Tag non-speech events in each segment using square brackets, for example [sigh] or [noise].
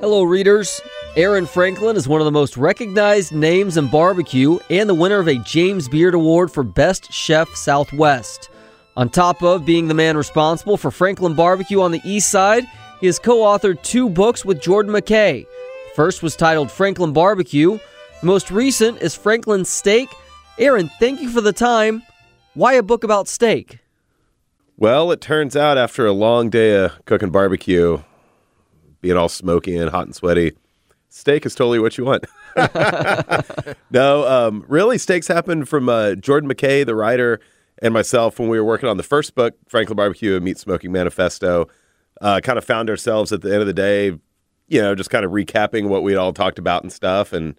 Hello, readers. Aaron Franklin is one of the most recognized names in barbecue and the winner of a James Beard Award for Best Chef Southwest. On top of being the man responsible for Franklin Barbecue on the East Side, he has co authored two books with Jordan Mackay. The first was titled Franklin Barbecue. The most recent is Franklin Steak. Aaron, thank you for the time. Why a book about steak? Well, it turns out after a long day of cooking barbecue, being all smoky and hot and sweaty, steak is totally what you want. [laughs] no, um, really, steaks happened from uh, Jordan Mackay, the writer, and myself when we were working on the first book, Franklin Barbecue and Meat Smoking Manifesto. Uh, kind of found ourselves at the end of the day, you know, just kind of recapping what we'd all talked about and stuff, and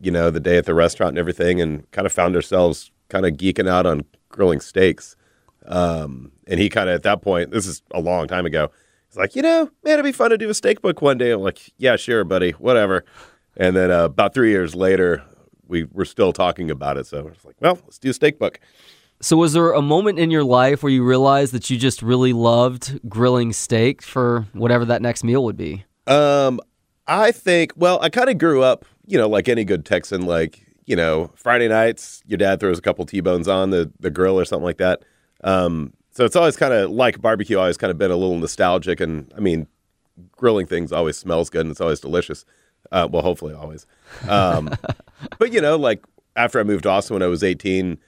you know, the day at the restaurant and everything, and kind of found ourselves kind of geeking out on grilling steaks. Um, and he kind of at that point, this is a long time ago He's like, you know, man, it'd be fun to do a steak book one day. I'm like, yeah, sure, buddy, whatever. And then uh, about three years later, we were still talking about it. So I was like, well, let's do a steak book. So, was there a moment in your life where you realized that you just really loved grilling steak for whatever that next meal would be? Um, I think, well, I kind of grew up, you know, like any good Texan, like, you know, Friday nights, your dad throws a couple T bones on the, the grill or something like that. Um, so it's always kind of like barbecue, always kind of been a little nostalgic. And I mean, grilling things always smells good and it's always delicious. Uh, well, hopefully always. Um, [laughs] but, you know, like after I moved to Austin when I was 18,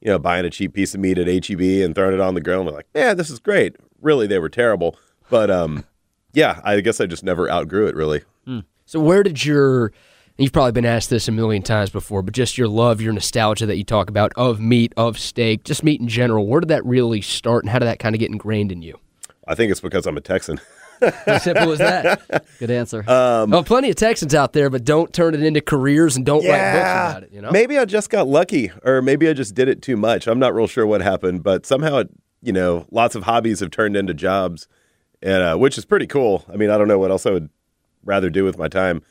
you know, buying a cheap piece of meat at HEB and throwing it on the grill and we're like, yeah, this is great. Really, they were terrible. But um, yeah, I guess I just never outgrew it really. Mm. So where did your you've probably been asked this a million times before, but just your love, your nostalgia that you talk about of meat, of steak, just meat in general, where did that really start and how did that kind of get ingrained in you? I think it's because I'm a Texan. How simple as that. [laughs] Good answer. Um, well, plenty of Texans out there, but don't turn it into careers and don't yeah, write books about it. You know, maybe I just got lucky, or maybe I just did it too much. I'm not real sure what happened, but somehow, it, you know, lots of hobbies have turned into jobs, and uh, which is pretty cool. I mean, I don't know what else I would rather do with my time,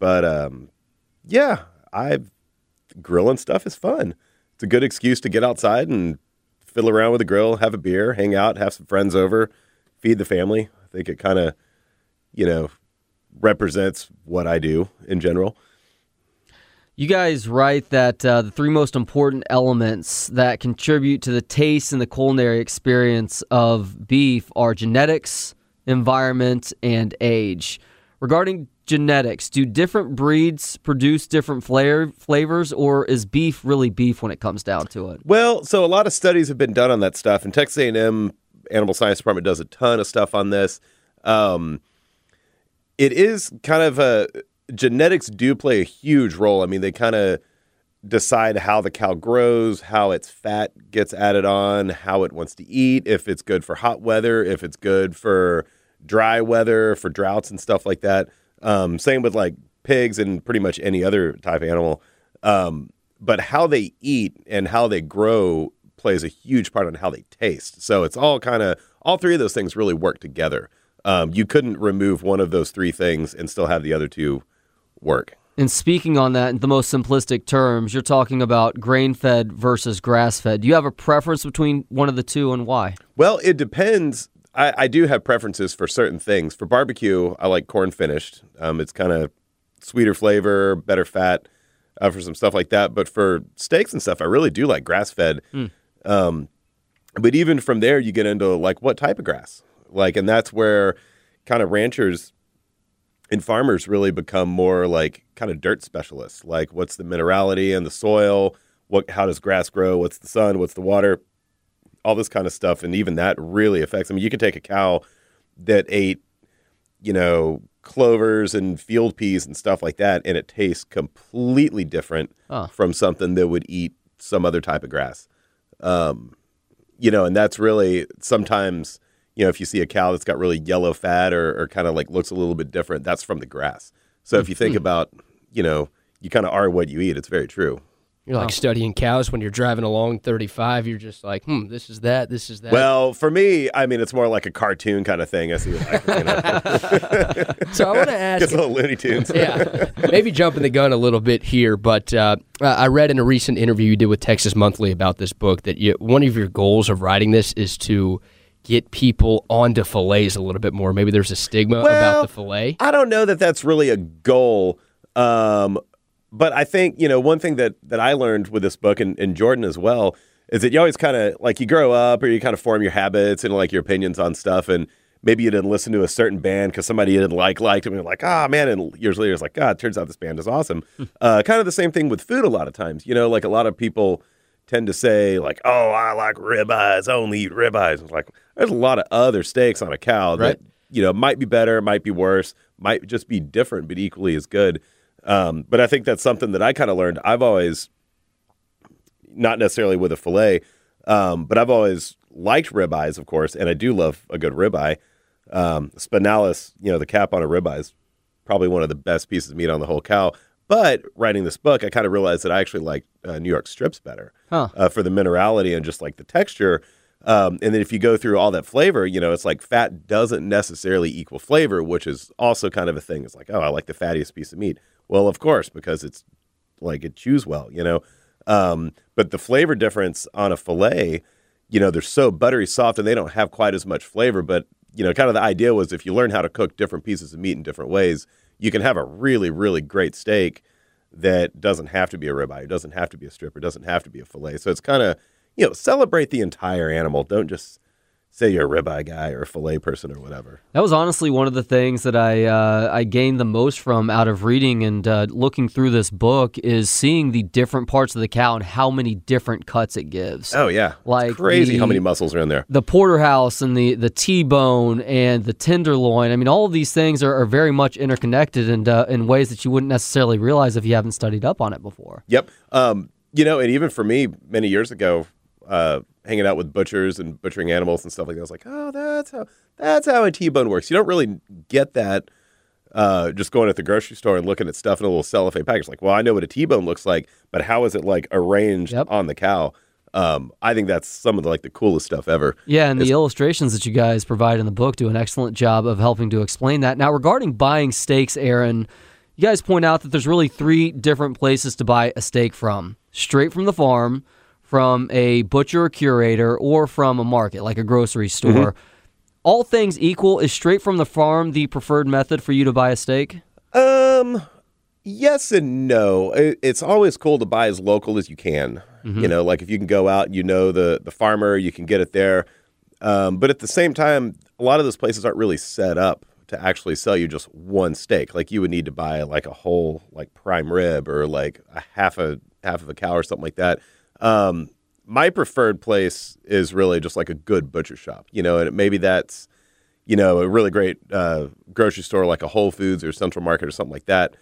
but um, yeah, I grilling stuff is fun. It's a good excuse to get outside and fiddle around with a grill, have a beer, hang out, have some friends over, feed the family. I think it kind of, you know, represents what I do in general. You guys write that uh, the three most important elements that contribute to the taste and the culinary experience of beef are genetics, environment, and age. Regarding genetics, do different breeds produce different flavor, flavors, or is beef really beef when it comes down to it? Well, so a lot of studies have been done on that stuff, and Texas A&M Animal Science Department does a ton of stuff on this. Um, it is kind of a genetics do play a huge role. I mean, they kind of decide how the cow grows, how its fat gets added on, how it wants to eat, if it's good for hot weather, if it's good for dry weather, for droughts and stuff like that. Um, same with like pigs and pretty much any other type of animal. Um, but how they eat and how they grow plays a huge part on how they taste. So it's all kind of all three of those things really work together. Um, you couldn't remove one of those three things and still have the other two work. And speaking on that in the most simplistic terms, you're talking about grain fed versus grass fed. Do you have a preference between one of the two and why? Well, it depends. I, I do have preferences for certain things. For barbecue, I like corn finished. Um, it's kind of sweeter flavor, better fat uh, for some stuff like that. But for steaks and stuff, I really do like grass fed. Mm. Um, but even from there, you get into like what type of grass, like, and that's where kind of ranchers and farmers really become more like kind of dirt specialists. Like, what's the minerality and the soil? What, how does grass grow? What's the sun? What's the water? All this kind of stuff, and even that really affects. I mean, you can take a cow that ate, you know, clovers and field peas and stuff like that, and it tastes completely different from something that would eat some other type of grass. Um, you know, and that's really sometimes, you know, if you see a cow that's got really yellow fat or, or kind of like looks a little bit different, that's from the grass. So if you think mm-hmm. about, you know, you kind of are what you eat, it's very true. You're like studying cows when you're driving along 35. You're just like, hmm, this is that, this is that. Well, for me, I mean, it's more like a cartoon kind of thing. I see. Like, you know. [laughs] so I want [laughs] to ask. Just little Looney Tunes. [laughs] yeah, maybe jumping the gun a little bit here, but uh, I read in a recent interview you did with Texas Monthly about this book that you, one of your goals of writing this is to get people onto fillets a little bit more? Maybe there's a stigma Well, about the fillet. I don't know that that's really a goal. Um, but I think, you know, one thing that, that I learned with this book and, and Jordan as well is that you always kind of like you grow up or you kind of form your habits and like your opinions on stuff. And maybe you didn't listen to a certain band because somebody you didn't like liked them. And you're like, ah, man. And years later, it's like, God, turns out this band is awesome. uh, kind of the same thing with food a lot of times. You know, like a lot of people tend to say, like, oh, I like ribeyes, I only eat ribeyes. It's like, there's a lot of other steaks on a cow that, Right. you know, might be better, might be worse, might just be different, but equally as good. Um, but I think that's something that I kind of learned. I've always, not necessarily with a fillet, um, but I've always liked ribeyes, of course, and I do love a good ribeye. Um, spinalis, you know, the cap on a ribeye is probably one of the best pieces of meat on the whole cow. But writing this book, I kind of realized that I actually like uh, New York strips better Huh. uh, for the minerality and just like the texture. Um, and then if you go through all that flavor, you know, it's like fat doesn't necessarily equal flavor, which is also kind of a thing. It's like, oh, I like the fattiest piece of meat. Well, of course, because it's like it chews well, you know. Um, but the flavor difference on a fillet, you know, they're so buttery soft and they don't have quite as much flavor. But you know, kind of the idea was if you learn how to cook different pieces of meat in different ways, you can have a really, really great steak that doesn't have to be a ribeye, it doesn't have to be a strip, it doesn't have to be a fillet. So it's kind of, you know, celebrate the entire animal. Don't just say you're a ribeye guy or a fillet person or whatever. That was honestly one of the things that I uh, I gained the most from out of reading and uh, looking through this book is seeing the different parts of the cow and how many different cuts it gives. Oh yeah, It's Like crazy how many muscles are in there. the porterhouse and the the T-bone and the tenderloin. I mean, all of these things are, are very much interconnected and uh, in ways that you wouldn't necessarily realize if you haven't studied up on it before. Yep. Um, you know, and even for me, many years ago, uh, hanging out with butchers and butchering animals and stuff like that, I was like, oh, that's how that's how a T-bone works. You don't really get that uh, just going at the grocery store and looking at stuff in a little cellophane package. Like, well, I know what a T-bone looks like, but how is it like arranged Yep. on the cow? Um, I think that's some of the like the coolest stuff ever. Yeah, and the illustrations that you guys provide in the book do an excellent job of helping to explain that. Now, regarding buying steaks, Aaron, you guys point out that there's really three different places to buy a steak from straight from the farm, from a butcher or curator, or from a market like a grocery store. All things equal, is straight from the farm the preferred method for you to buy a steak? Um, yes and no. It, it's always cool to buy as local as you can. You know, like if you can go out, and you know the the farmer, you can get it there. Um, but at the same time, a lot of those places aren't really set up to actually sell you just one steak. Like you would need to buy like a whole like prime rib or like a half a half of a cow or something like that. Um, my preferred place is really just like a good butcher shop. You know, and maybe that's you know, a really great uh, grocery store like a Whole Foods or Central Market or something like that,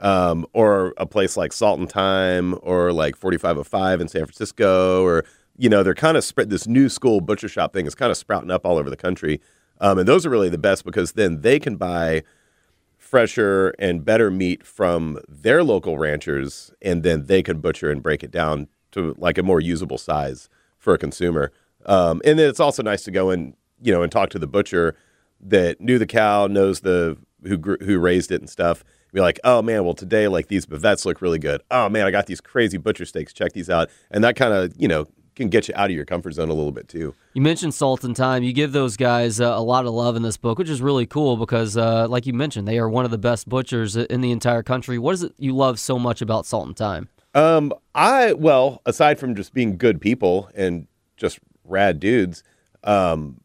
um, or a place like Salt and Time or like 4505 in San Francisco, or you know, they're kind of spread. This new school butcher shop thing is kind of sprouting up all over the country, um, and those are really the best because then they can buy fresher and better meat from their local ranchers, and then they can butcher and break it down to like a more usable size for a consumer. Um, and then it's also nice to go and you know and talk to the butcher that knew the cow, knows the who who raised it and stuff. Be like, oh man, well today like these bavettes look really good. Oh man, I got these crazy butcher steaks. Check these out, and that kind of you know can get you out of your comfort zone a little bit too. You mentioned Salt and Time. You give those guys uh, a lot of love in this book, which is really cool because, uh, like you mentioned, they are one of the best butchers in the entire country. What is it you love so much about Salt and Time? Um, I well, aside from just being good people and just rad dudes, um,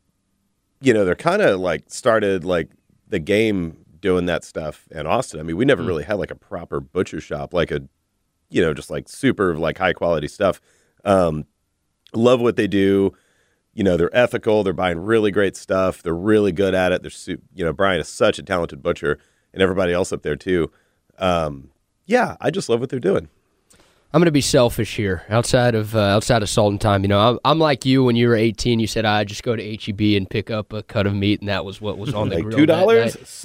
you know, they're kind of like started like the game doing that stuff in Austin. I mean, we never really had like a proper butcher shop, like a, you know, just like super like high quality stuff. Um, love what they do. You know, they're ethical. They're buying really great stuff. They're really good at it. They're, su- you know, Brian is such a talented butcher, and everybody else up there too. Um, yeah, I just love what they're doing. I'm going to be selfish here. Outside of uh, outside of Salt and Time, you know, I'm, I'm like you. When you were 18, you said I just go to HEB and pick up a cut of meat, and that was what was [laughs] on the Like grill. $2? night.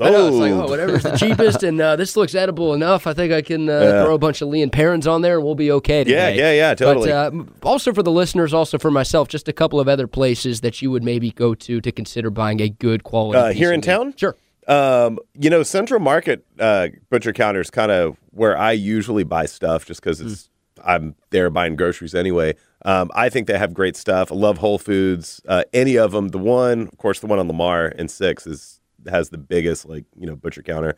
I know, it's like, oh, whatever's the [laughs] cheapest, and uh, this looks edible enough. I think I can uh, Yeah. throw a bunch of Lea and Perrins on there, and we'll be okay Yeah, today. yeah, yeah, totally. But uh, also for the listeners, also for myself, just a couple of other places that you would maybe go to to consider buying a good quality. Uh, here in meat. town? Sure. Um, you know, Central Market uh, butcher counter is kind of where I usually buy stuff, just because it's I'm there buying groceries anyway. Um, I think they have great stuff. I love Whole Foods. Uh, any of them. The one, of course, the one on Lamar and six is has the biggest like you know butcher counter.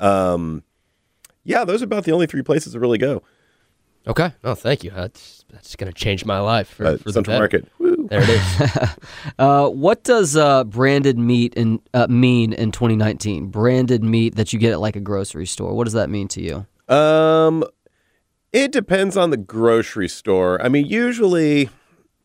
Um, yeah, those are about the only three places to really go. Okay. Oh, thank you. That's that's going to change my life for, Uh, for Central better. Market. Woo. There it is. [laughs] Uh, what does uh, branded meat in, uh, mean in 2019? Branded meat that you get at like a grocery store. What does that mean to you? Um, it depends on the grocery store. I mean, usually,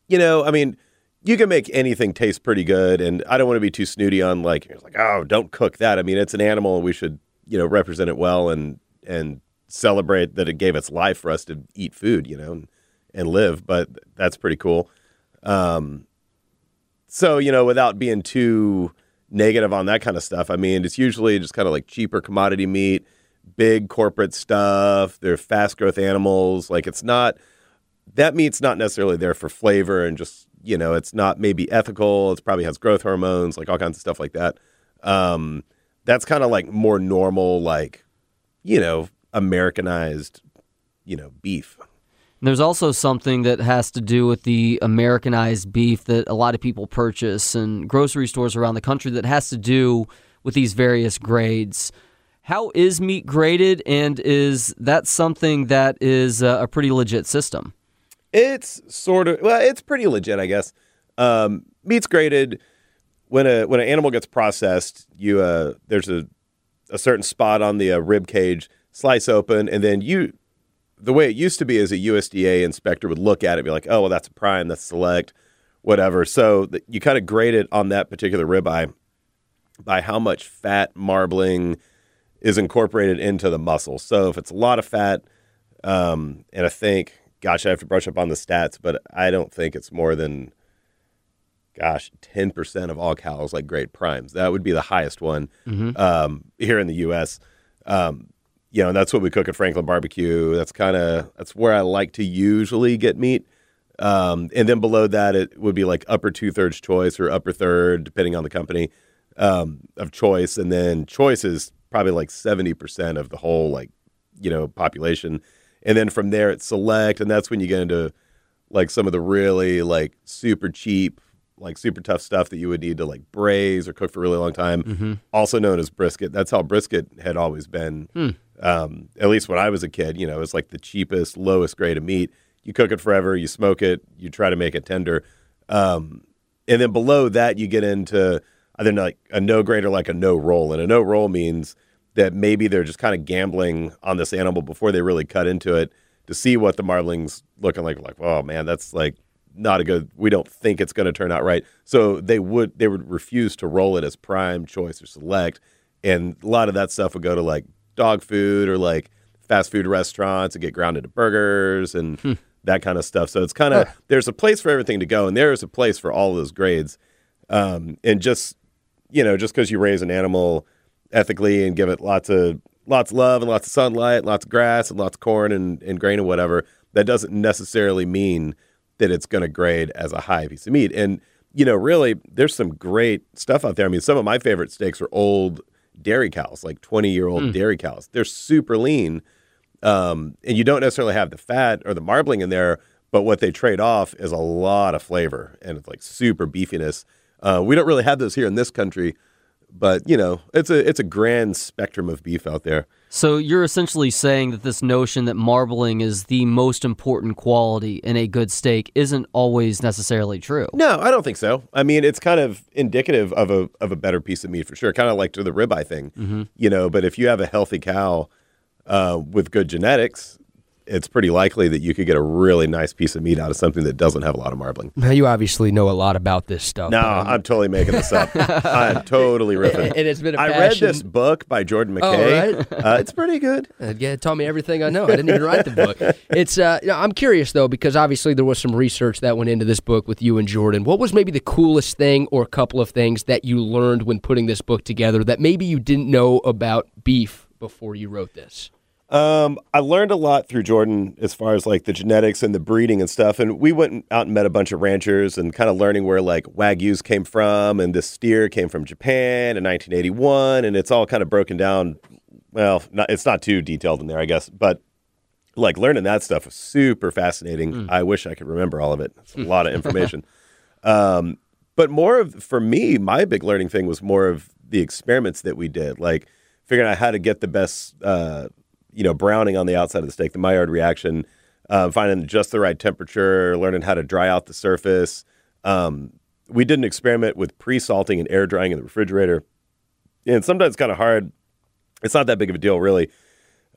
you know, I mean, you can make anything taste pretty good, and I don't want to be too snooty on like, like, oh, don't cook that. I mean, it's an animal, we should, you know, represent it well and and celebrate that it gave its life for us to eat food, you know, and, and live. But that's pretty cool. Um, so you know, without being too negative on that kind of stuff, I mean, it's usually just kind of like cheaper commodity meat big corporate stuff. They're fast growth animals. Like it's not that meat's not necessarily there for flavor and just you know it's not maybe ethical. It probably has growth hormones, like all kinds of stuff like that. Um, that's kind of like more normal, like you know Americanized, you know beef. And There's also something that has to do with the Americanized beef that a lot of people purchase in grocery stores around the country that has to do with these various grades. How is meat graded, and is that something that is uh, a pretty legit system? It's sort of well, it's pretty legit, I guess. Um, meat's graded when a when an animal gets processed. You uh, there's a a certain spot on the uh, rib cage, slice open, and then you. The way it used to be is a USDA inspector would look at it, and be like, "Oh, well, that's a prime, that's select, whatever." So you kind of grade it on that particular ribeye by how much fat marbling is incorporated into the muscle. So if it's a lot of fat, um, and I think, gosh, I have to brush up on the stats, but I don't think it's more than, gosh, ten percent of all cows like grade primes. That would be the highest one um, here in the U.S. Um, you know, that's what we cook at Franklin Barbecue. That's kind of that's where I like to usually get meat. Um, and then below that, it would be like upper two thirds choice or upper third, depending on the company um, of choice. And then choice is probably like 70% of the whole, like, you know, population. And then from there, it's select. And that's when you get into like some of the really like super cheap, like super tough stuff that you would need to like braise or cook for a really long time, also known as brisket. That's how brisket had always been. Um, at least when I was a kid, you know, it's like the cheapest, lowest grade of meat. You cook it forever, you smoke it, you try to make it tender. Um, and then below that, you get into either like a no grade or like a no roll. And a no roll means that maybe they're just kind of gambling on this animal before they really cut into it to see what the marling's looking like. Like, oh man, that's like not a good. We don't think it's going to turn out right. So they would they would refuse to roll it as prime, choice, or select. And a lot of that stuff would go to like dog food or like fast food restaurants and get ground into burgers and that kind of stuff. So it's kind of there's a place for everything to go, and there is a place for all those grades. Um, and just you know, just because you raise an animal ethically and give it lots of lots of love and lots of sunlight, lots of grass and lots of corn and, and grain and whatever, that doesn't necessarily mean that it's going to grade as a high piece of meat. And you know, really, there's some great stuff out there. I mean, some of my favorite steaks are old dairy cows, like 20 year old dairy cows. They're super lean, um, and you don't necessarily have the fat or the marbling in there, but what they trade off is a lot of flavor and it's like super beefiness. Uh, we don't really have those here in this country, but you know, it's a it's a grand spectrum of beef out there. So you're essentially saying that this notion that marbling is the most important quality in a good steak isn't always necessarily true. No, I don't think so. I mean, it's kind of indicative of a of a better piece of meat for sure. Kind of like to the ribeye thing, you know. But if you have a healthy cow uh, with good genetics, it's pretty likely that you could get a really nice piece of meat out of something that doesn't have a lot of marbling. Now, you obviously know a lot about this stuff. No, um, I'm totally making this up. [laughs] I'm totally riffing. and it's been a I read this book by Jordan Oh, Mackay. right? uh, it's pretty good. Uh, yeah, it taught me everything I know. I didn't even write the book. It's. Uh, you know, I'm curious though because obviously there was some research that went into this book with you and Jordan. What was maybe the coolest thing or a couple of things that you learned when putting this book together that maybe you didn't know about beef before you wrote this? Um, I learned a lot through Jordan as far as like the genetics and the breeding and stuff. And we went out and met a bunch of ranchers and kind of learning where like Wagyu's came from. And this steer came from Japan in 1981. And it's all kind of broken down. Well, not, it's not too detailed in there, I guess. But like learning that stuff was super fascinating. I wish I could remember all of it. It's a [laughs] lot of information. um, but more of for me, my big learning thing was more of the experiments that we did, like figuring out how to get the best, uh, you know, browning on the outside of the steak, the Maillard reaction, uh, finding just the right temperature, learning how to dry out the surface. Um, we did an experiment with pre-salting and air drying in the refrigerator, and sometimes it's kind of hard. It's not that big of a deal, really.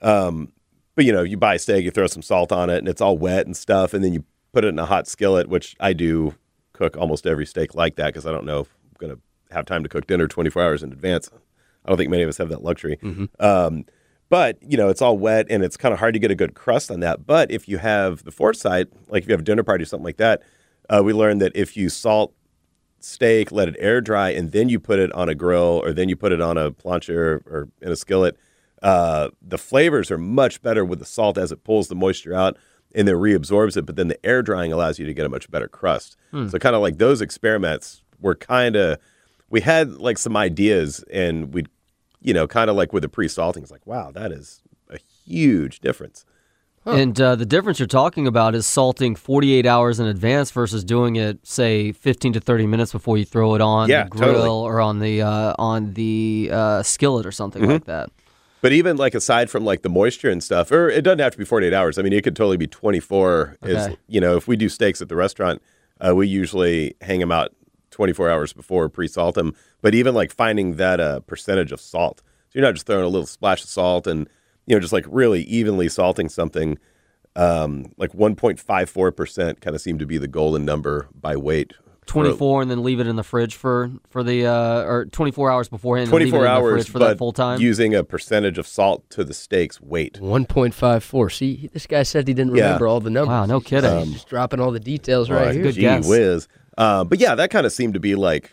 Um, but you know, you buy a steak, you throw some salt on it, and it's all wet and stuff, and then you put it in a hot skillet, which I do cook almost every steak like that because I don't know if I'm going to have time to cook dinner 24 hours in advance. I don't think many of us have that luxury. Um, but you know, it's all wet and it's kind of hard to get a good crust on that. But if you have the foresight, like if you have a dinner party or something like that, uh, we learned that if you salt steak, let it air dry, and then you put it on a grill or then you put it on a plancha or in a skillet, uh, the flavors are much better with the salt as it pulls the moisture out and then reabsorbs it. But then the air drying allows you to get a much better crust. So kind of like those experiments were kind of we had like some ideas and we, you know, kind of like with the pre-salting, it's like wow, that is a huge difference. And uh, the difference you're talking about is salting 48 hours in advance versus doing it, say, 15 to 30 minutes before you throw it on Yeah, the grill totally. or on the uh, on the uh, skillet or something Mm-hmm. like that. But even like aside from like the moisture and stuff, or it doesn't have to be 48 hours. I mean, it could totally be 24. Is you know, if we do steaks at the restaurant, uh, we usually hang them out 24 hours before pre-salt them. But even like finding that uh, percentage of salt, so you're not just throwing a little splash of salt and you know just like really evenly salting something. Um, like 1.54 percent kind of seemed to be the golden number by weight. 24 and then leave it in the fridge for for the uh, or 24 hours beforehand. and leave it 24 in the hours fridge for but that full time. using a percentage of salt to the steak's weight. 1.54. See, this guy said he didn't Yeah. remember all the numbers. Wow, no kidding. just- he's just dropping all the details right Like, here. Good gee guess. whiz. Uh, but yeah, that kind of seemed to be like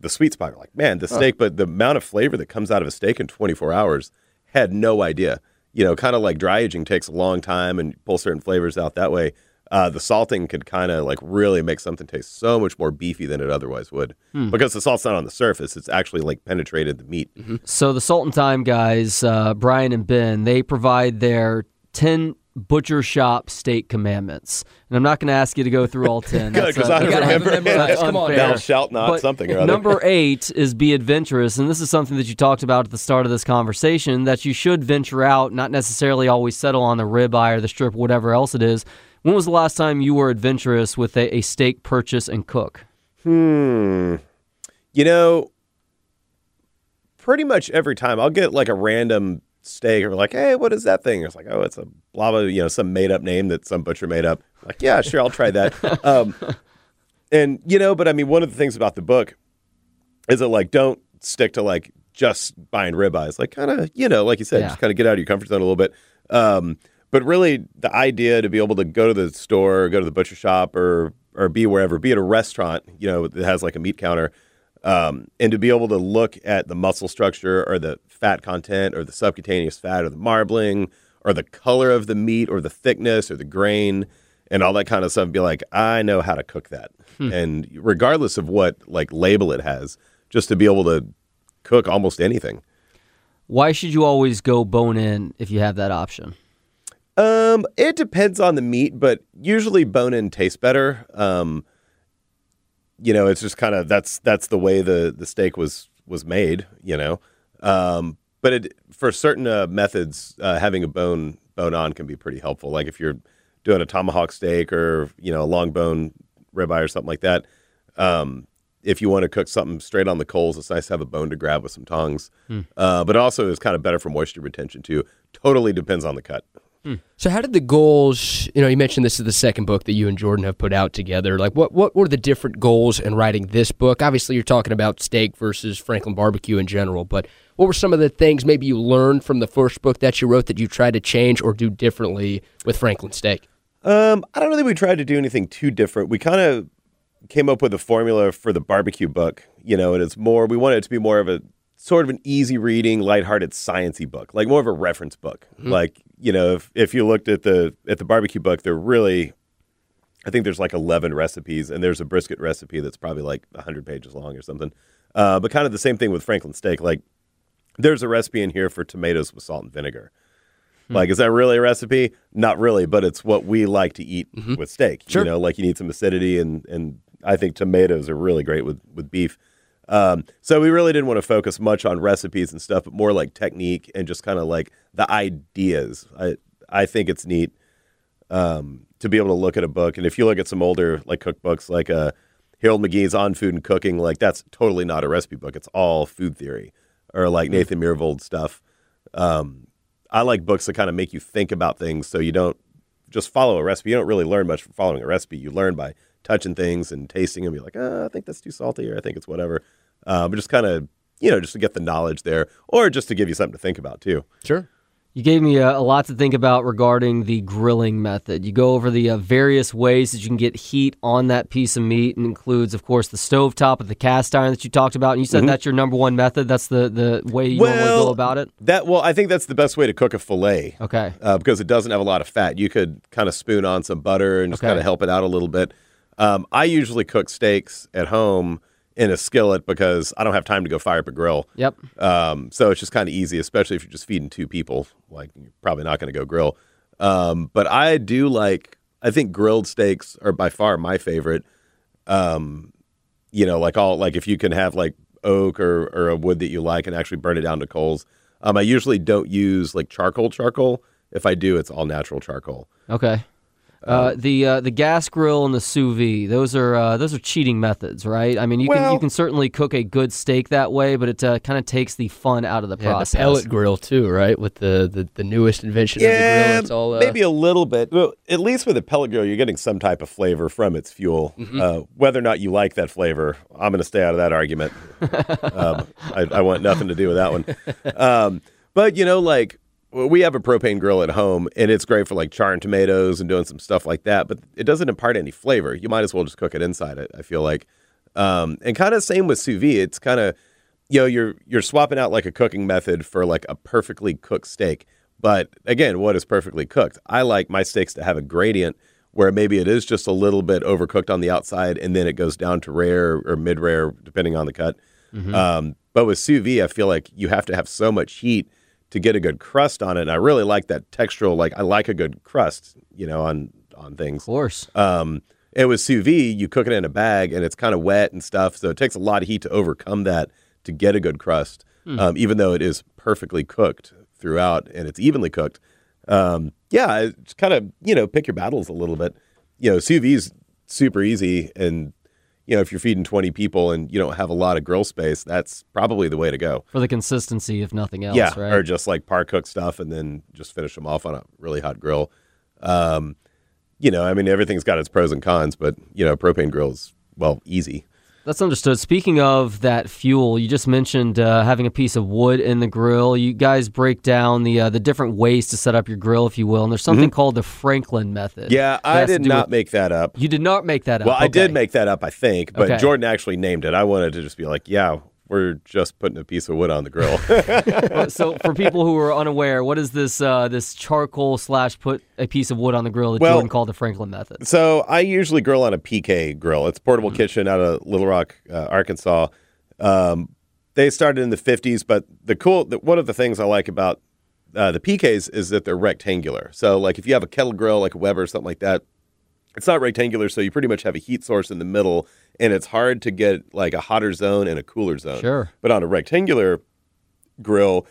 the sweet spot. Like, man, the steak, but the amount of flavor that comes out of a steak in 24 hours, had no idea. You know, kind of like dry aging takes a long time and pull certain flavors out that way. Uh, the salting could kind of like really make something taste so much more beefy than it otherwise would Hmm. because the salt's not on the surface; it's actually like penetrated the meat. So the Salt and Time guys, uh, Brian and Ben, they provide their 10 butcher shop steak commandments. And I'm not going to ask you to go through all [laughs] 10. Good, That's, 'cause uh, I don't remember Come on. Thou shalt not But something or other. Number eight is be adventurous, and this is something that you talked about at the start of this conversation. That you should venture out, not necessarily always settle on the ribeye or the strip, whatever else it is. When was the last time you were adventurous with a, a steak purchase and cook? Hmm. You know, pretty much every time I'll get like a random steak or like, hey, what is that thing? It's like, oh, it's a blah blah, you know, some made up name that some butcher made up. Like, yeah, sure, I'll try that. [laughs] um, and you know, but I mean, one of the things about the book is that like, don't stick to like just buying ribeyes. Like, kind of, you know, like you said, Yeah. just kind of get out of your comfort zone a little bit. Um, but really, the idea to be able to go to the store, or go to the butcher shop, or or be wherever, be at a restaurant, you know, that has like a meat counter, um, and to be able to look at the muscle structure or the fat content or the subcutaneous fat or the marbling or the color of the meat or the thickness or the grain and all that kind of stuff, be like, I know how to cook that, and regardless of what like label it has, just to be able to cook almost anything. Why should you always go bone in if you have that option? Um, it depends on the meat, but usually bone in tastes better. Um, you know, it's just kind of that's that's the way the the steak was was made. You know, um, but it for certain uh, methods, uh, having a bone bone on can be pretty helpful. Like if you're doing a tomahawk steak or you know a long bone ribeye or something like that. Um, if you want to cook something straight on the coals, it's nice to have a bone to grab with some tongs. Uh, but also is kind of better for moisture retention too. Totally depends on the cut. So how did the goals, you know, you mentioned this is the second book that you and Jordan have put out together. Like what what were the different goals in writing this book? Obviously you're talking about steak versus Franklin barbecue in general, but what were some of the things maybe you learned from the first book that you wrote that you tried to change or do differently with Franklin steak? Um, I don't know that we tried to do anything too different. We kind of came up with a formula for the barbecue book, you know, and it's more we wanted it to be more of a sort of an easy reading, lighthearted sciencey book, like more of a reference book. Like, you know, if if you looked at the at the barbecue book, they're really I think there's like 11 recipes and there's a brisket recipe that's probably like 100 pages long or something. Uh, but kind of the same thing with Franklin steak, like there's a recipe in here for tomatoes with salt and vinegar. Like, is that really a recipe? Not really, but it's what we like to eat with steak. Sure. You know, like you need some acidity, and and I think tomatoes are really great with with beef. Um, so we really didn't want to focus much on recipes and stuff, but more like technique and just kind of like the ideas. I I think it's neat um, to be able to look at a book, and if you look at some older like cookbooks, like uh, Harold McGee's On Food and Cooking, like that's totally not a recipe book. It's all food theory, or like Nathan Myhrvold stuff. Um, I like books that kind of make you think about things, so you don't just follow a recipe. You don't really learn much from following a recipe. You learn by touching things and tasting them. You're like, oh, I think that's too salty, or I think it's whatever. Uh, but just kind of, you know, just to get the knowledge there, or just to give you something to think about too. Sure. You gave me a, a lot to think about regarding the grilling method. You go over the uh, various ways that you can get heat on that piece of meat, and includes, of course, the stove top of the cast iron that you talked about. And you said that's your number one method. That's the, the way you normally go about it. That well, I think that's the best way to cook a fillet. Okay. uh, because it doesn't have a lot of fat. You could kind of spoon on some butter and just Okay. kind of help it out a little bit. Um, I usually cook steaks at home in a skillet because I don't have time to go fire up a grill. Yep. Um, so it's just kind of easy, especially if you're just feeding two people. Like you're probably not going to go grill. Um, but I do like. I think grilled steaks are by far my favorite. Um, you know, like all like if you can have like oak or or a wood that you like and actually burn it down to coals. Um, I usually don't use like charcoal charcoal. If I do, it's all natural charcoal. Okay. Uh, the uh, the gas grill and the sous vide those are uh, those are cheating methods, right? I mean, you can you can certainly cook a good steak that way, but it uh, kind of takes the fun out of the Yeah, process. the pellet grill too, right? With the the, the newest invention of the grill, it's all uh, maybe a little bit. Well, at least with a pellet grill, you're getting some type of flavor from its fuel. Mm-hmm. Uh, whether or not you like that flavor, I'm going to stay out of that argument. [laughs] um, I, I want nothing to do with that one. Um, but you know, like well, we have a propane grill at home, and it's great for like charring tomatoes and doing some stuff like that. But it doesn't impart any flavor. You might as well just cook it inside it. I feel like, um, and kind of same with sous vide. It's kind of you know you're you're swapping out like a cooking method for like a perfectly cooked steak. But again, what is perfectly cooked? I like my steaks to have a gradient where maybe it is just a little bit overcooked on the outside, and then it goes down to rare or mid rare depending on the cut. Um, but with sous vide, I feel like you have to have so much heat to get a good crust on it. And I really like that textural. Like I like a good crust, you know, on on things. Of course. Um, and with sous vide, you cook it in a bag and it's kind of wet and stuff. So it takes a lot of heat to overcome that to get a good crust, um, even though it is perfectly cooked throughout and it's evenly cooked. Um, yeah, it's kind of, you know, pick your battles a little bit. You know, sous vide is super easy. And, you know, if you're feeding 20 people and you don't have a lot of grill space, that's probably the way to go. For the consistency, if nothing else, yeah. right? Or just like par cook stuff and then just finish them off on a really hot grill. Um, you know, I mean, everything's got its pros and cons, but you know, propane grills, well, easy. That's understood. Speaking of that fuel, you just mentioned uh, having a piece of wood in the grill. You guys break down the uh, the different ways to set up your grill, if you will, and there's something called the Franklin method. Mm-hmm. Yeah, I did not with- make that up. You did not make that up. Well, I did make that up, I think, but Okay. Jordan actually named it. I wanted to just be like, yeah, we're just putting a piece of wood on the grill. [laughs] So, for people who are unaware, what is this uh, this charcoal slash put a piece of wood on the grill that Well- Jordan called the Franklin method? so I usually grill on a PK grill. It's a portable Mm-hmm. kitchen out of Little Rock, uh, Arkansas. Um, they started in the 50s, but the cool, the, one of the things I like about uh, the PKs is that they're rectangular. So, like if you have a kettle grill, like a Weber or something like that, it's not rectangular, so you pretty much have a heat source in the middle, and it's hard to get like a hotter zone and a cooler zone. Sure. But on a rectangular grill,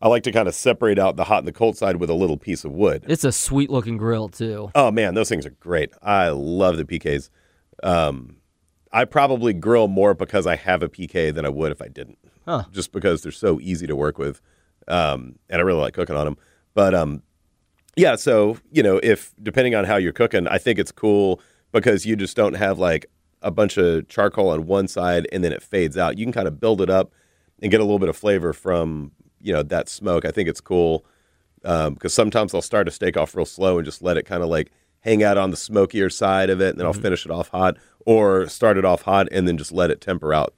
I like to kind of separate out the hot and the cold side with a little piece of wood. It's a sweet looking grill too. Oh man, those things are great. I love the PKs. Um, I probably grill more because I have a PK than I would if I didn't. Huh. Just because they're so easy to work with, um, and I really like cooking on them. But um, yeah, so you know, if depending on how you're cooking, I think it's cool because you just don't have like a bunch of charcoal on one side and then it fades out. You can kind of build it up and get a little bit of flavor from you know that smoke. I think it's cool um, because sometimes I'll start a steak off real slow and just let it kind of like hang out on the smokier side of it, and then I'll mm-hmm. finish it off hot, or start it off hot and then just let it temper out,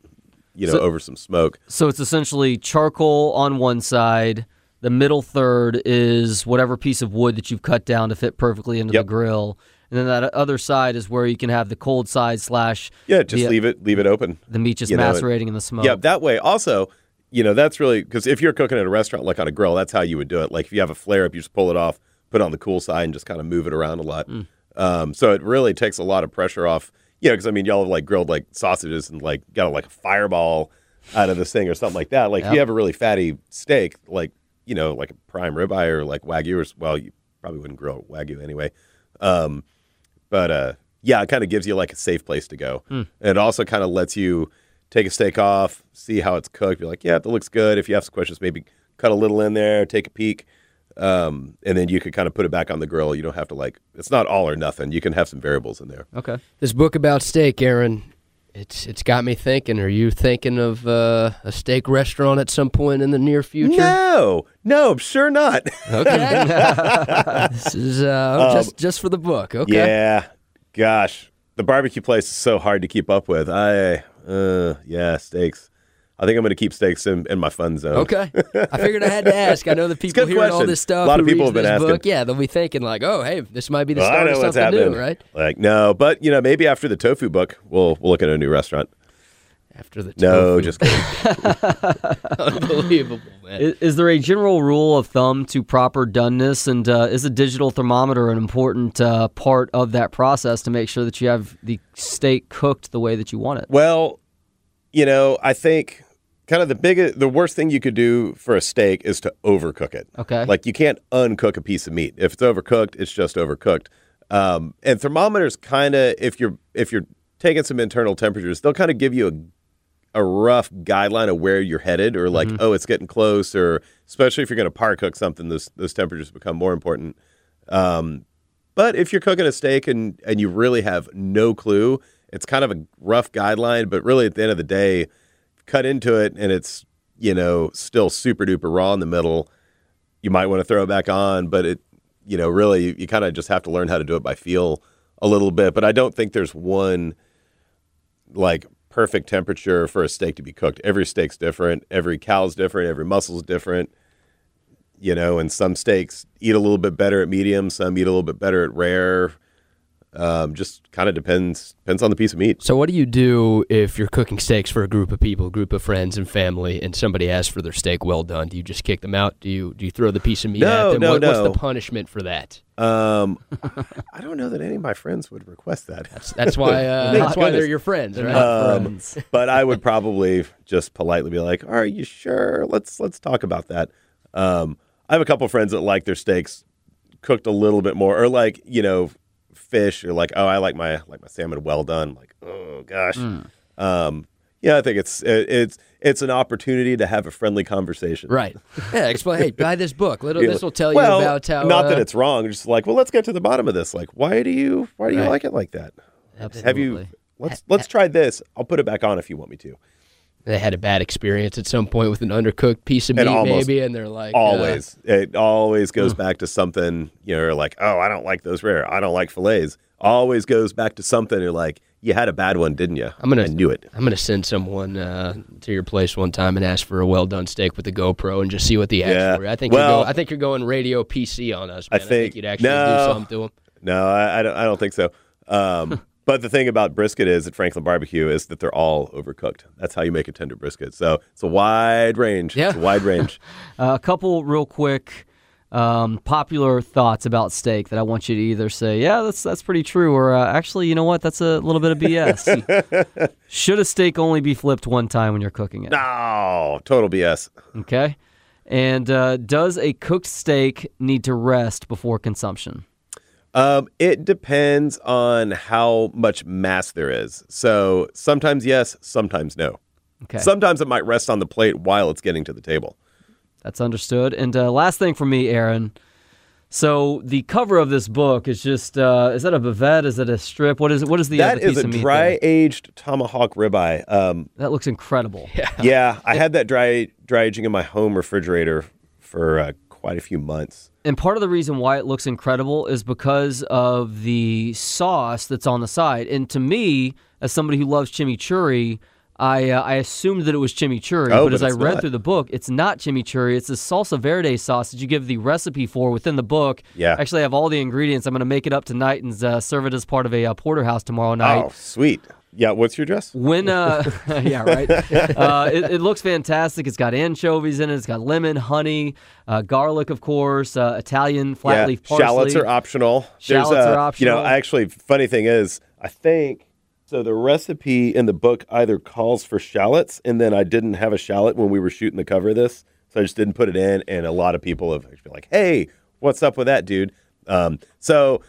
you know, So- over some smoke. So it's essentially charcoal on one side. The middle third is whatever piece of wood that you've cut down to fit perfectly into Yep. the grill, and then that other side is where you can have the cold side slash Yeah, just the, leave it leave it open. the meat just you know, it- macerating in the smoke. Yeah, that way. Also, you know, that's really because if you're cooking at a restaurant, like on a grill, that's how you would do it. Like if you have a flare up, you just pull it off, put it on the cool side, and just kind of move it around a lot. Um, so it really takes a lot of pressure off. You know, because I mean, y'all have like grilled like sausages and like got like a fireball out of this thing or something like that. Like if you have a really fatty steak, like you know, like a prime ribeye or like wagyu, or well, you probably wouldn't grill wagyu anyway. Um, but uh, yeah, it kind of gives you like a safe place to go. And it also kind of lets you take a steak off, see how it's cooked. Be like, yeah, that looks good. If you have some questions, maybe cut a little in there, take a peek, um, and then you could kind of put it back on the grill. You don't have to like it's not all or nothing. You can have some variables in there. Okay. This book about steak, Aaron, it's it's got me thinking. Are you thinking of uh, a steak restaurant at some point in the near future? No, no, sure not. Okay. [laughs] [laughs] this is uh, just just for the book. Okay. Yeah, gosh, the barbecue place is so hard to keep up with. I, uh, yeah, steaks. I think I'm going to keep steaks in, in my fun zone. Okay. I figured I had to ask. I know the [laughs] people good hearing all this stuff. A lot who of people have been this asking. book, yeah, they'll be thinking like, "Oh, hey, this might be the Well, I start know of what's something happening. new, right?" Like, no, but you know, maybe after the tofu book, we'll we'll look at a new restaurant. After the No, just kidding. [laughs] unbelievable, man. Is, is there a general rule of thumb to proper doneness, and uh, is a digital thermometer an important uh, part of that process to make sure that you have the steak cooked the way that you want it? Well, you know, I think kind of the biggest, the worst thing you could do for a steak is to overcook it. Okay. Like you can't uncook a piece of meat. If it's overcooked, it's just overcooked. Um, and thermometers kind of, if you're if you're taking some internal temperatures, they'll kind of give you a a rough guideline of where you're headed, or like, oh, it's getting close, or especially if you're going to par cook something, those those temperatures become more important. Um, but if you're cooking a steak and and you really have no clue, it's kind of a rough guideline. But really, at the end of the day, cut into it and it's you know still super duper raw in the middle. You might want to throw it back on, but it you know really you, you kind of just have to learn how to do it by feel a little bit. But I don't think there's one like perfect temperature for a steak to be cooked. Every steak's different. Every cow's different. Every muscle's different. You know, and some steaks eat a little bit better at medium. Some eat a little bit better at rare. Um, just kind of depends depends on the piece of meat. So, what do you do if you're cooking steaks for a group of people, group of friends and family, and somebody asks for their steak well done? Do you just kick them out? Do you do you throw the piece of meat No, at them? no, What- What's the punishment for that? Um, I don't know that any of my friends would request that. That's that's why [laughs] uh, that's why they're your friends, right? Um, friends. [laughs] but I would probably just politely be like, "Are you sure? Let's let's talk about that." Um, I have a couple friends that like their steaks cooked a little bit more, or like you know, fish, or like, oh, I like my like my salmon well done. Like, oh gosh, um, yeah, I think it's it, it's it's an opportunity to have a friendly conversation. Right. Yeah. Explain. Hey, buy this book. Little, this will tell you well, about how. Not that uh, it's wrong. Just like, well, let's get to the bottom of this. Like, why do you why do you like it like that? Absolutely. Have you? Let's let's try this. I'll put it back on if you want me to. They had a bad experience at some point with an undercooked piece of meat, And maybe, and they're like, uh, Always, it always goes back to something. You know, you're like, oh, I don't like those rare. I don't like fillets. Always goes back to something. You're like, you had a bad one, didn't you? I'm gonna- I knew it. I'm gonna send someone uh, to your place one time and ask for a well done steak with a GoPro and just see what the Yeah. ask. I think Well- go, I think you're going radio PC on us. I Man. think- you'd actually no. do something to them. No, I, I don't. I don't think so. Um, [laughs] but the thing about brisket is at Franklin Barbecue is that they're all overcooked. That's how you make a tender brisket. So it's a wide range. Yeah. It's a wide range. [laughs] Uh, a couple real quick um, popular thoughts about steak that I want you to either say, yeah, that's that's pretty true, or uh, actually, you know what, that's a little bit of BS. [laughs] Should a steak only be flipped one time when you're cooking it? no, total BS. Okay. And uh, does a cooked steak need to rest before consumption? Um, it depends on how much mass there is. So sometimes yes, sometimes no. Okay. Sometimes it might rest on the plate while it's getting to the table. That's understood. And uh, last thing for me, Aaron. So the cover of this book is just uh, is that a bavette? Is it a strip? What is it? What is the That the is piece a of dry aged tomahawk ribeye. Um, That looks incredible. [laughs] yeah, I had that dry dry aging in my home refrigerator for uh, quite a few months. And part of the reason why it looks incredible is because of the sauce that's on the side. And to me, as somebody who loves chimichurri, I uh, I assumed that it was chimichurri, Oh, but but as I read not. through the book, it's not chimichurri. It's the salsa verde sauce that you give the recipe for within the book. Yeah. Actually, I have all the ingredients. I'm going to make it up tonight and uh, serve it as part of a uh, porterhouse tomorrow night. Oh, sweet. Yeah, what's your dress? When, uh, [laughs] yeah, right. [laughs] Uh, it, it looks fantastic. It's got anchovies in it. It's got lemon, honey, uh, garlic, of course, uh, Italian flat yeah, leaf parsley. shallots are optional. Shallots There's, uh, are You know, actually, funny thing is, I think so. The recipe in the book either calls for shallots, and then I didn't have a shallot when we were shooting the cover of this, so I just didn't put it in. And a lot of people have been like, "Hey, what's up with that, dude?" Um, so.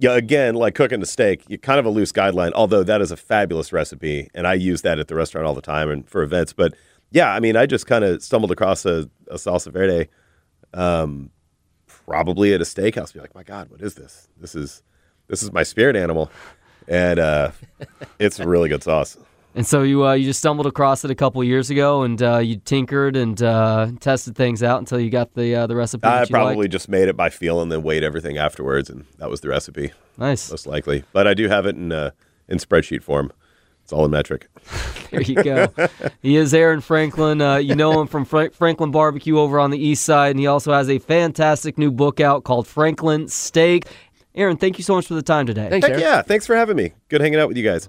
Yeah, again, like cooking the steak, you kind of a loose guideline. Although that is a fabulous recipe, and I use that at the restaurant all the time and for events. But yeah, I mean, I just kind of stumbled across a, a salsa verde um, probably at a steakhouse. Be like, my God, what is this? This is this is my spirit animal, and uh, it's a really good sauce. And so you uh, you just stumbled across it a couple years ago, and uh, you tinkered and uh, tested things out until you got the uh, the recipe. I that you probably liked. just made it by feel and then weighed everything afterwards, and that was the recipe, nice. most likely. But I do have it in uh, in spreadsheet form. It's all in metric. [laughs] There you go. he is Aaron Franklin. Uh, you know him from Fra- Franklin Barbecue over on the east side, and he also has a fantastic new book out called Franklin Steak. Aaron, thank you so much for the time today. Thanks, Heck Aaron. yeah! Thanks for having me. Good hanging out with you guys.